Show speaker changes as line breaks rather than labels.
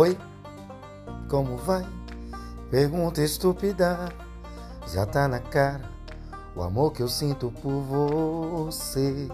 Oi, como vai? Pergunta estúpida, já tá na cara o amor que eu sinto por você.